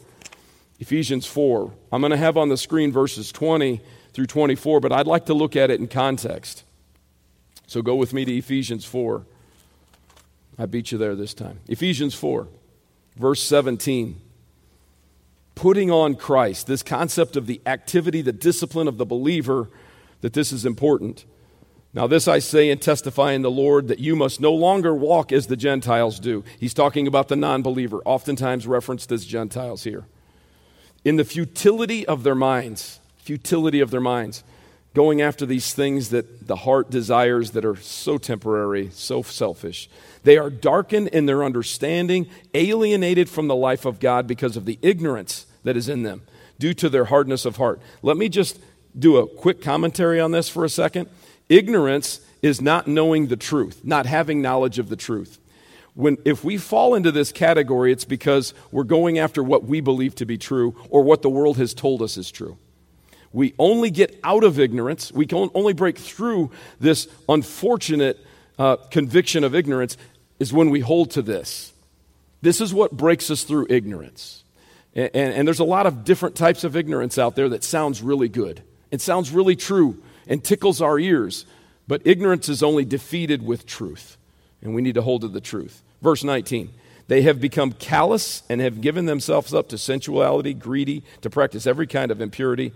Ephesians 4. I'm going to have on the screen verses 20 through 24, but I'd like to look at it in context. So go with me to Ephesians 4. I beat you there this time. Ephesians 4, verse 17. Putting on Christ, this concept of the activity, the discipline of the believer, that this is important. Now, this I say and testify in the Lord that you must no longer walk as the Gentiles do. He's talking about the non believer, oftentimes referenced as Gentiles here in the futility of their minds, futility of their minds, going after these things that the heart desires that are so temporary, so selfish. They are darkened in their understanding, alienated from the life of God because of the ignorance that is in them due to their hardness of heart. Let me just do a quick commentary on this for a second. Ignorance is not knowing the truth, not having knowledge of the truth. When, if we fall into this category, it's because we're going after what we believe to be true or what the world has told us is true. We only get out of ignorance, we can only break through this unfortunate uh, conviction of ignorance is when we hold to this. This is what breaks us through ignorance. And, and, and, there's a lot of different types of ignorance out there that sounds really good. It sounds really true and tickles our ears. But ignorance is only defeated with truth. And we need to hold to the truth. Verse 19 They have become callous and have given themselves up to sensuality, greedy, to practice every kind of impurity.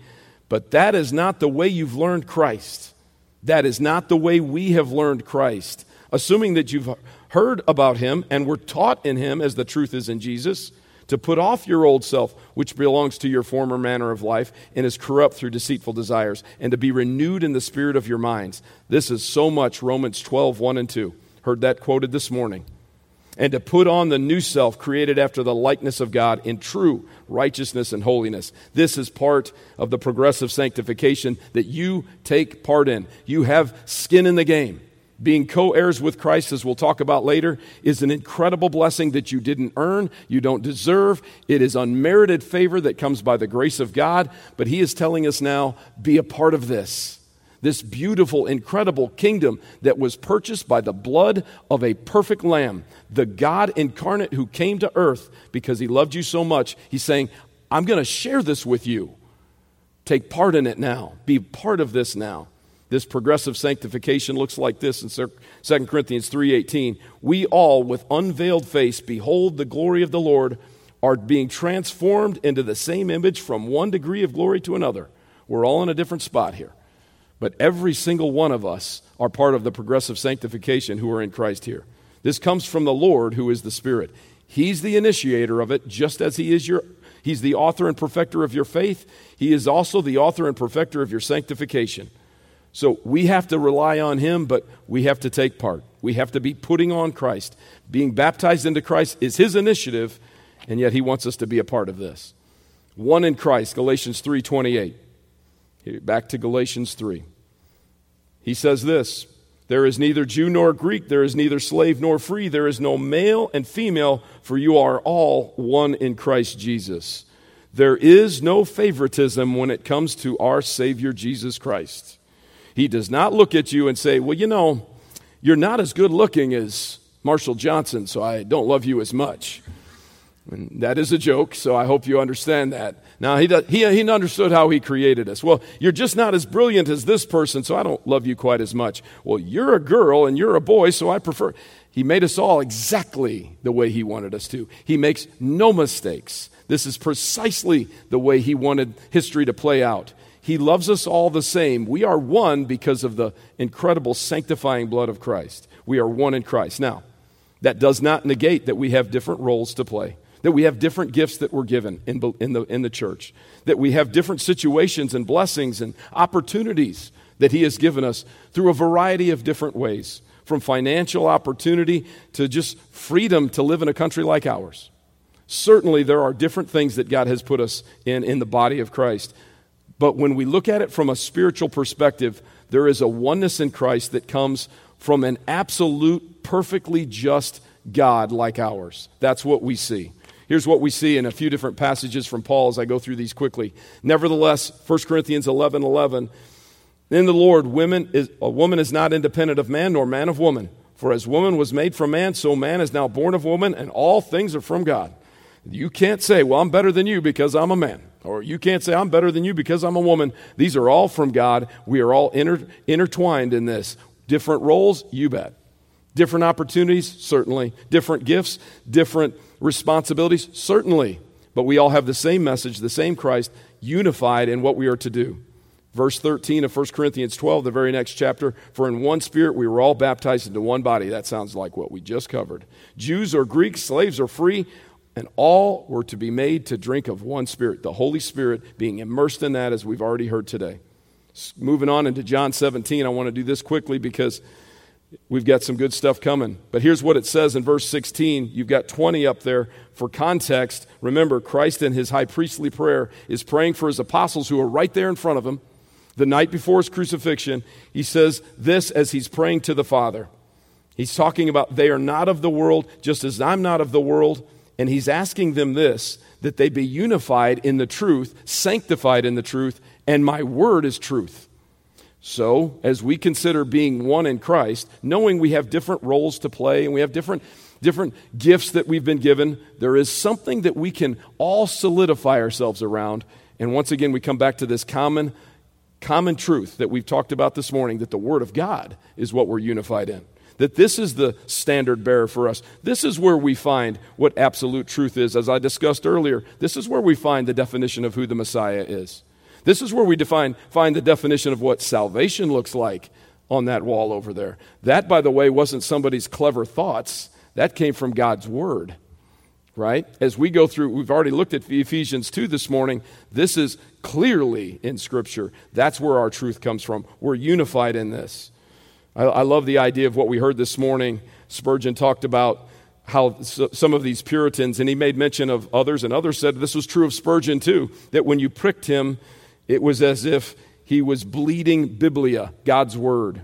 But that is not the way you've learned Christ. That is not the way we have learned Christ. Assuming that you've heard about him and were taught in him as the truth is in Jesus, to put off your old self, which belongs to your former manner of life and is corrupt through deceitful desires, and to be renewed in the spirit of your minds. This is so much Romans 12, 1 and 2. Heard that quoted this morning. And to put on the new self created after the likeness of God in true righteousness and holiness. This is part of the progressive sanctification that you take part in. You have skin in the game being co heirs with Christ, as we'll talk about later, is an incredible blessing that you didn't earn, you don't deserve. It is unmerited favor that comes by the grace of God. But He is telling us now be a part of this. This beautiful, incredible kingdom that was purchased by the blood of a perfect lamb, the God incarnate who came to earth because He loved you so much. He's saying, I'm going to share this with you. Take part in it now. Be part of this now. This progressive sanctification looks like this in 2 Corinthians 3:18. We all with unveiled face behold the glory of the Lord are being transformed into the same image from one degree of glory to another. We're all in a different spot here. But every single one of us are part of the progressive sanctification who are in Christ here. This comes from the Lord who is the Spirit. He's the initiator of it just as he is your He's the author and perfecter of your faith. He is also the author and perfecter of your sanctification. So we have to rely on Him, but we have to take part. We have to be putting on Christ. Being baptized into Christ is His initiative, and yet He wants us to be a part of this. One in Christ, Galatians 3:28. Back to Galatians 3. He says this, there is neither Jew nor Greek, there is neither slave nor free, there is no male and female, for you are all one in Christ Jesus. There is no favoritism when it comes to our Savior Jesus Christ. He does not look at you and say, Well, you know, you're not as good looking as Marshall Johnson, so I don't love you as much. And that is a joke, so I hope you understand that. Now, he, does, he, he understood how he created us. Well, you're just not as brilliant as this person, so I don't love you quite as much. Well, you're a girl and you're a boy, so I prefer. He made us all exactly the way he wanted us to. He makes no mistakes. This is precisely the way he wanted history to play out. He loves us all the same. We are one because of the incredible sanctifying blood of Christ. We are one in Christ. Now, that does not negate that we have different roles to play, that we have different gifts that were given in, in, the, in the church, that we have different situations and blessings and opportunities that He has given us through a variety of different ways, from financial opportunity to just freedom to live in a country like ours. Certainly, there are different things that God has put us in in the body of Christ. But when we look at it from a spiritual perspective, there is a oneness in Christ that comes from an absolute, perfectly just God like ours. That's what we see. Here's what we see in a few different passages from Paul as I go through these quickly. Nevertheless, 1 Corinthians 11 11, in the Lord, women is, a woman is not independent of man, nor man of woman. For as woman was made from man, so man is now born of woman, and all things are from God. You can't say, Well, I'm better than you because I'm a man. Or you can't say, I'm better than you because I'm a woman. These are all from God. We are all inter- intertwined in this. Different roles, you bet. Different opportunities, certainly. Different gifts, different responsibilities, certainly. But we all have the same message, the same Christ, unified in what we are to do. Verse 13 of 1 Corinthians 12, the very next chapter, for in one spirit we were all baptized into one body. That sounds like what we just covered. Jews or Greeks, slaves or free, and all were to be made to drink of one Spirit, the Holy Spirit being immersed in that, as we've already heard today. Moving on into John 17, I want to do this quickly because We've got some good stuff coming. But here's what it says in verse 16. You've got 20 up there for context. Remember, Christ in his high priestly prayer is praying for his apostles who are right there in front of him. The night before his crucifixion, he says this as he's praying to the Father. He's talking about they are not of the world, just as I'm not of the world. And he's asking them this that they be unified in the truth, sanctified in the truth, and my word is truth. So, as we consider being one in Christ, knowing we have different roles to play and we have different, different gifts that we've been given, there is something that we can all solidify ourselves around. And once again, we come back to this common, common truth that we've talked about this morning that the Word of God is what we're unified in that this is the standard bearer for us. This is where we find what absolute truth is. As I discussed earlier, this is where we find the definition of who the Messiah is. This is where we define, find the definition of what salvation looks like on that wall over there. That, by the way, wasn't somebody's clever thoughts, that came from God's Word. Right? As we go through, we've already looked at Ephesians 2 this morning. This is clearly in Scripture. That's where our truth comes from. We're unified in this. I, I love the idea of what we heard this morning. Spurgeon talked about how some of these Puritans, and he made mention of others, and others said this was true of Spurgeon too, that when you pricked him, it was as if he was bleeding Bibline, God's word.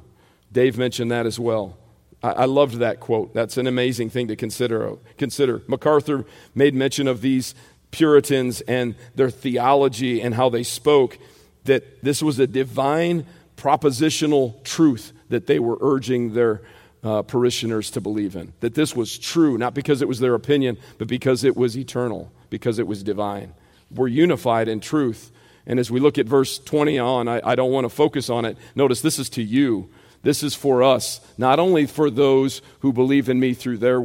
Dave mentioned that as well. I, I loved that quote. That's an amazing thing to consider. Consider. MacArthur made mention of these Puritans and their theology and how they spoke, that this was a divine propositional truth that they were urging their uh, parishioners to believe in. That this was true, not because it was their opinion, but because it was eternal, because it was divine. We're unified in truth. And as we look at verse 20 on, I, I don't want to focus on it. Notice this is to you. This is for us, not only for those who believe in me through their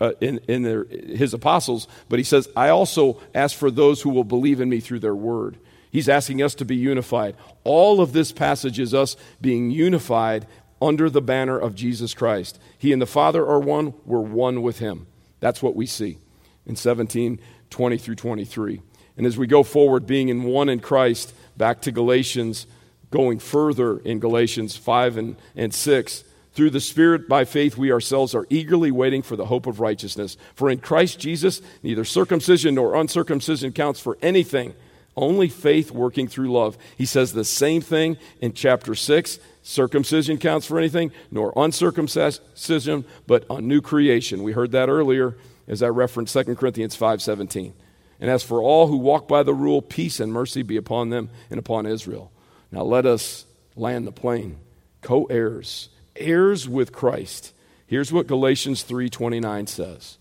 uh, in, in their, his apostles, but he says, I also ask for those who will believe in me through their word. He's asking us to be unified. All of this passage is us being unified under the banner of Jesus Christ. He and the Father are one, we're one with Him. That's what we see in 17, 20 through 23. And as we go forward, being in one in Christ, back to Galatians, going further in Galatians 5 and, and 6, through the Spirit, by faith, we ourselves are eagerly waiting for the hope of righteousness. For in Christ Jesus, neither circumcision nor uncircumcision counts for anything, only faith working through love. He says the same thing in chapter 6 circumcision counts for anything, nor uncircumcision, but a new creation. We heard that earlier as I referenced 2 Corinthians 5:17. And as for all who walk by the rule, peace and mercy be upon them and upon Israel. Now let us land the plane. Co-heirs, heirs with Christ. Here's what Galatians 3:29 says.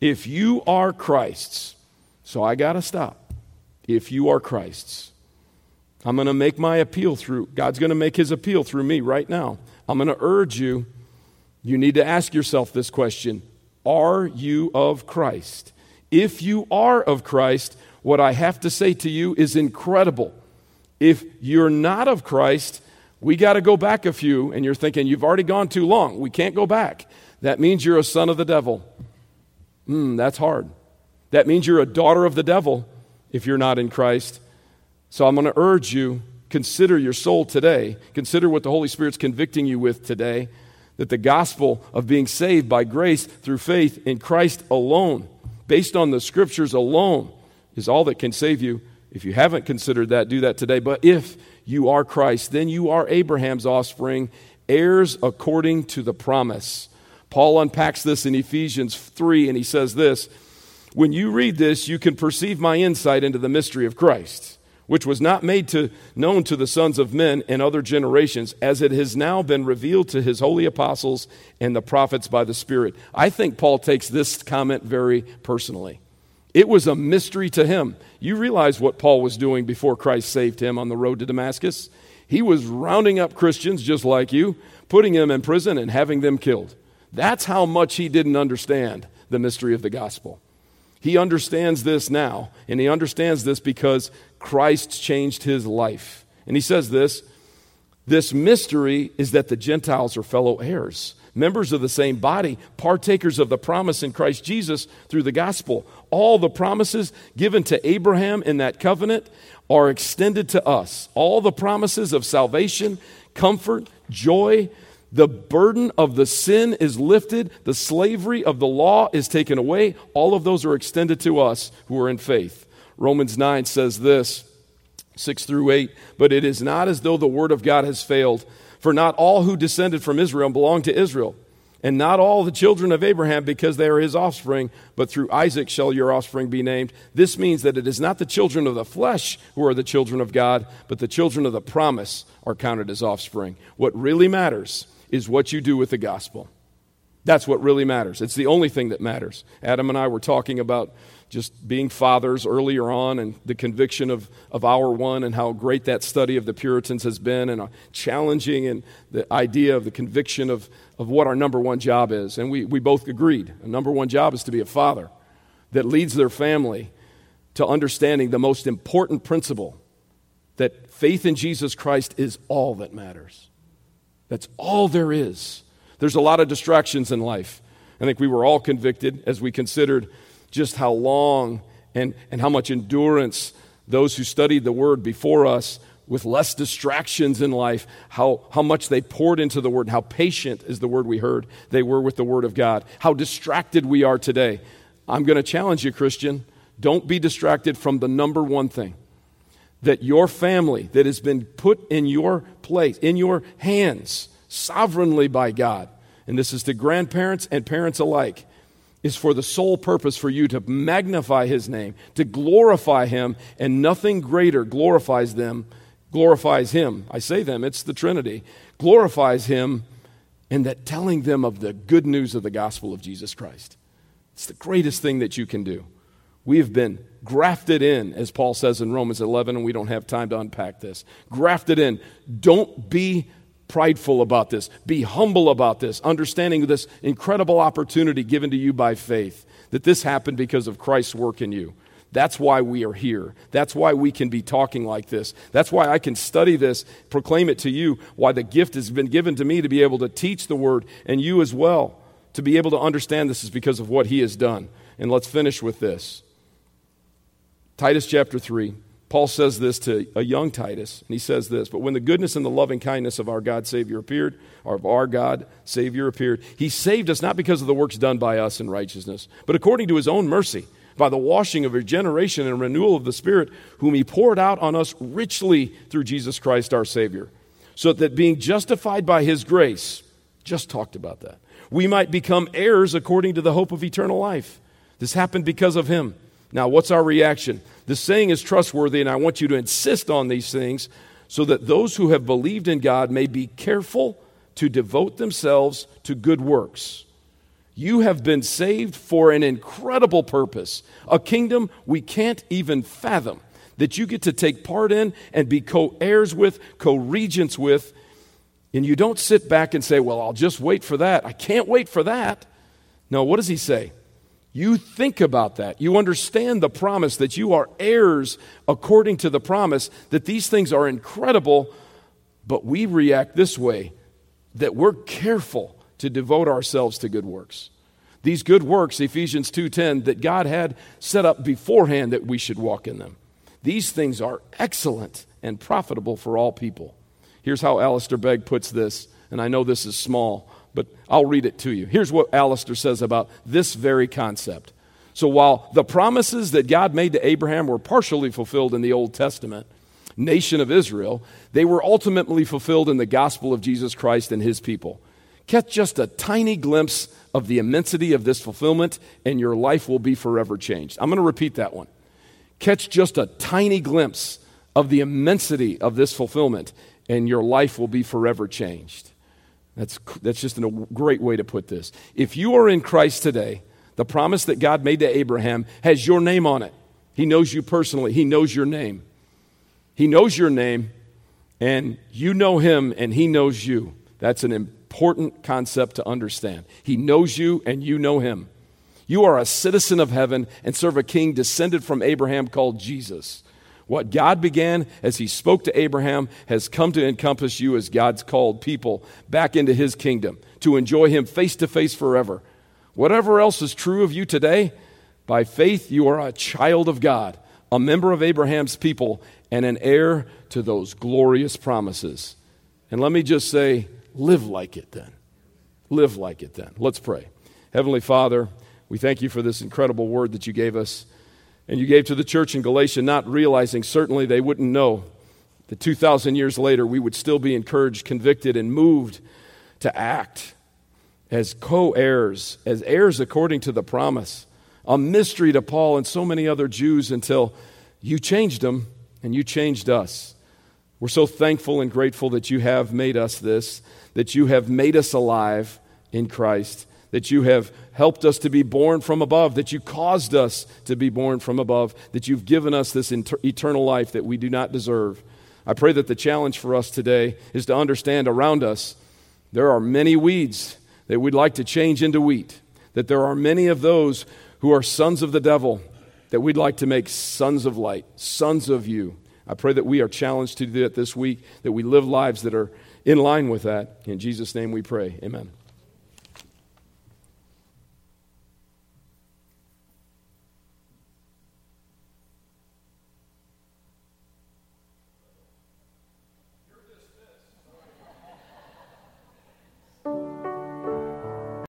If you are Christ's, so I got to stop. If you are Christ's, I'm going to make my appeal through, God's going to make his appeal through me right now. I'm going to urge you, you need to ask yourself this question Are you of Christ? If you are of Christ, what I have to say to you is incredible. If you're not of Christ, we got to go back a few, and you're thinking, you've already gone too long. We can't go back. That means you're a son of the devil. Hmm, that's hard. That means you're a daughter of the devil if you're not in Christ. So I'm going to urge you consider your soul today. Consider what the Holy Spirit's convicting you with today that the gospel of being saved by grace through faith in Christ alone, based on the scriptures alone, is all that can save you. If you haven't considered that, do that today. But if you are Christ, then you are Abraham's offspring, heirs according to the promise. Paul unpacks this in Ephesians 3, and he says this When you read this, you can perceive my insight into the mystery of Christ which was not made to, known to the sons of men in other generations, as it has now been revealed to his holy apostles and the prophets by the Spirit. I think Paul takes this comment very personally. It was a mystery to him. You realize what Paul was doing before Christ saved him on the road to Damascus? He was rounding up Christians just like you, putting them in prison, and having them killed. That's how much he didn't understand the mystery of the gospel. He understands this now, and he understands this because Christ changed his life. And he says this this mystery is that the Gentiles are fellow heirs, members of the same body, partakers of the promise in Christ Jesus through the gospel. All the promises given to Abraham in that covenant are extended to us. All the promises of salvation, comfort, joy, The burden of the sin is lifted, the slavery of the law is taken away. All of those are extended to us who are in faith. Romans 9 says this 6 through 8 But it is not as though the word of God has failed, for not all who descended from Israel belong to Israel and not all the children of Abraham because they are his offspring, but through Isaac shall your offspring be named. This means that it is not the children of the flesh who are the children of God, but the children of the promise are counted as offspring. What really matters is what you do with the gospel. That's what really matters. It's the only thing that matters. Adam and I were talking about just being fathers earlier on and the conviction of, of our one and how great that study of the Puritans has been and uh, challenging and the idea of the conviction of, of what our number one job is. And we, we both agreed. A number one job is to be a father that leads their family to understanding the most important principle that faith in Jesus Christ is all that matters. That's all there is. There's a lot of distractions in life. I think we were all convicted as we considered just how long and, and how much endurance those who studied the Word before us with less distractions in life, how, how much they poured into the Word, how patient is the word we heard they were with the Word of God, how distracted we are today. I'm going to challenge you, Christian. Don't be distracted from the number one thing that your family that has been put in your place, in your hands, sovereignly by God, and this is to grandparents and parents alike, is for the sole purpose for you to magnify his name, to glorify him, and nothing greater glorifies them, glorifies him. I say them, it's the Trinity, glorifies him in that telling them of the good news of the gospel of Jesus Christ. It's the greatest thing that you can do. We have been grafted in, as Paul says in Romans 11, and we don't have time to unpack this. Grafted in. Don't be prideful about this. Be humble about this, understanding this incredible opportunity given to you by faith, that this happened because of Christ's work in you. That's why we are here. That's why we can be talking like this. That's why I can study this, proclaim it to you, why the gift has been given to me to be able to teach the word and you as well. To be able to understand this is because of what he has done. And let's finish with this Titus chapter 3. Paul says this to a young Titus, and he says this But when the goodness and the loving kindness of our God Savior appeared, or of our God Savior appeared, he saved us not because of the works done by us in righteousness, but according to his own mercy, by the washing of regeneration and renewal of the Spirit, whom he poured out on us richly through Jesus Christ our Savior, so that being justified by his grace, just talked about that, we might become heirs according to the hope of eternal life. This happened because of him. Now, what's our reaction? The saying is trustworthy, and I want you to insist on these things so that those who have believed in God may be careful to devote themselves to good works. You have been saved for an incredible purpose, a kingdom we can't even fathom, that you get to take part in and be co heirs with, co regents with. And you don't sit back and say, Well, I'll just wait for that. I can't wait for that. No, what does he say? You think about that. You understand the promise that you are heirs according to the promise, that these things are incredible, but we react this way that we're careful to devote ourselves to good works. These good works, Ephesians 2:10, that God had set up beforehand that we should walk in them. These things are excellent and profitable for all people. Here's how Alistair Begg puts this, and I know this is small, but I'll read it to you. Here's what Alistair says about this very concept. So while the promises that God made to Abraham were partially fulfilled in the Old Testament, nation of Israel, they were ultimately fulfilled in the gospel of Jesus Christ and his people. Catch just a tiny glimpse of the immensity of this fulfillment, and your life will be forever changed. I'm going to repeat that one. Catch just a tiny glimpse of the immensity of this fulfillment, and your life will be forever changed. That's, that's just a great way to put this. If you are in Christ today, the promise that God made to Abraham has your name on it. He knows you personally, He knows your name. He knows your name, and you know Him, and He knows you. That's an important concept to understand. He knows you, and you know Him. You are a citizen of heaven and serve a king descended from Abraham called Jesus. What God began as He spoke to Abraham has come to encompass you as God's called people back into His kingdom to enjoy Him face to face forever. Whatever else is true of you today, by faith you are a child of God, a member of Abraham's people, and an heir to those glorious promises. And let me just say live like it then. Live like it then. Let's pray. Heavenly Father, we thank you for this incredible word that you gave us. And you gave to the church in Galatia, not realizing certainly they wouldn't know that 2,000 years later we would still be encouraged, convicted, and moved to act as co heirs, as heirs according to the promise. A mystery to Paul and so many other Jews until you changed them and you changed us. We're so thankful and grateful that you have made us this, that you have made us alive in Christ, that you have helped us to be born from above, that you caused us to be born from above, that you've given us this inter- eternal life that we do not deserve. I pray that the challenge for us today is to understand around us there are many weeds that we'd like to change into wheat, that there are many of those who are sons of the devil that we'd like to make sons of light, sons of you. I pray that we are challenged to do that this week, that we live lives that are in line with that. In Jesus' name we pray. Amen.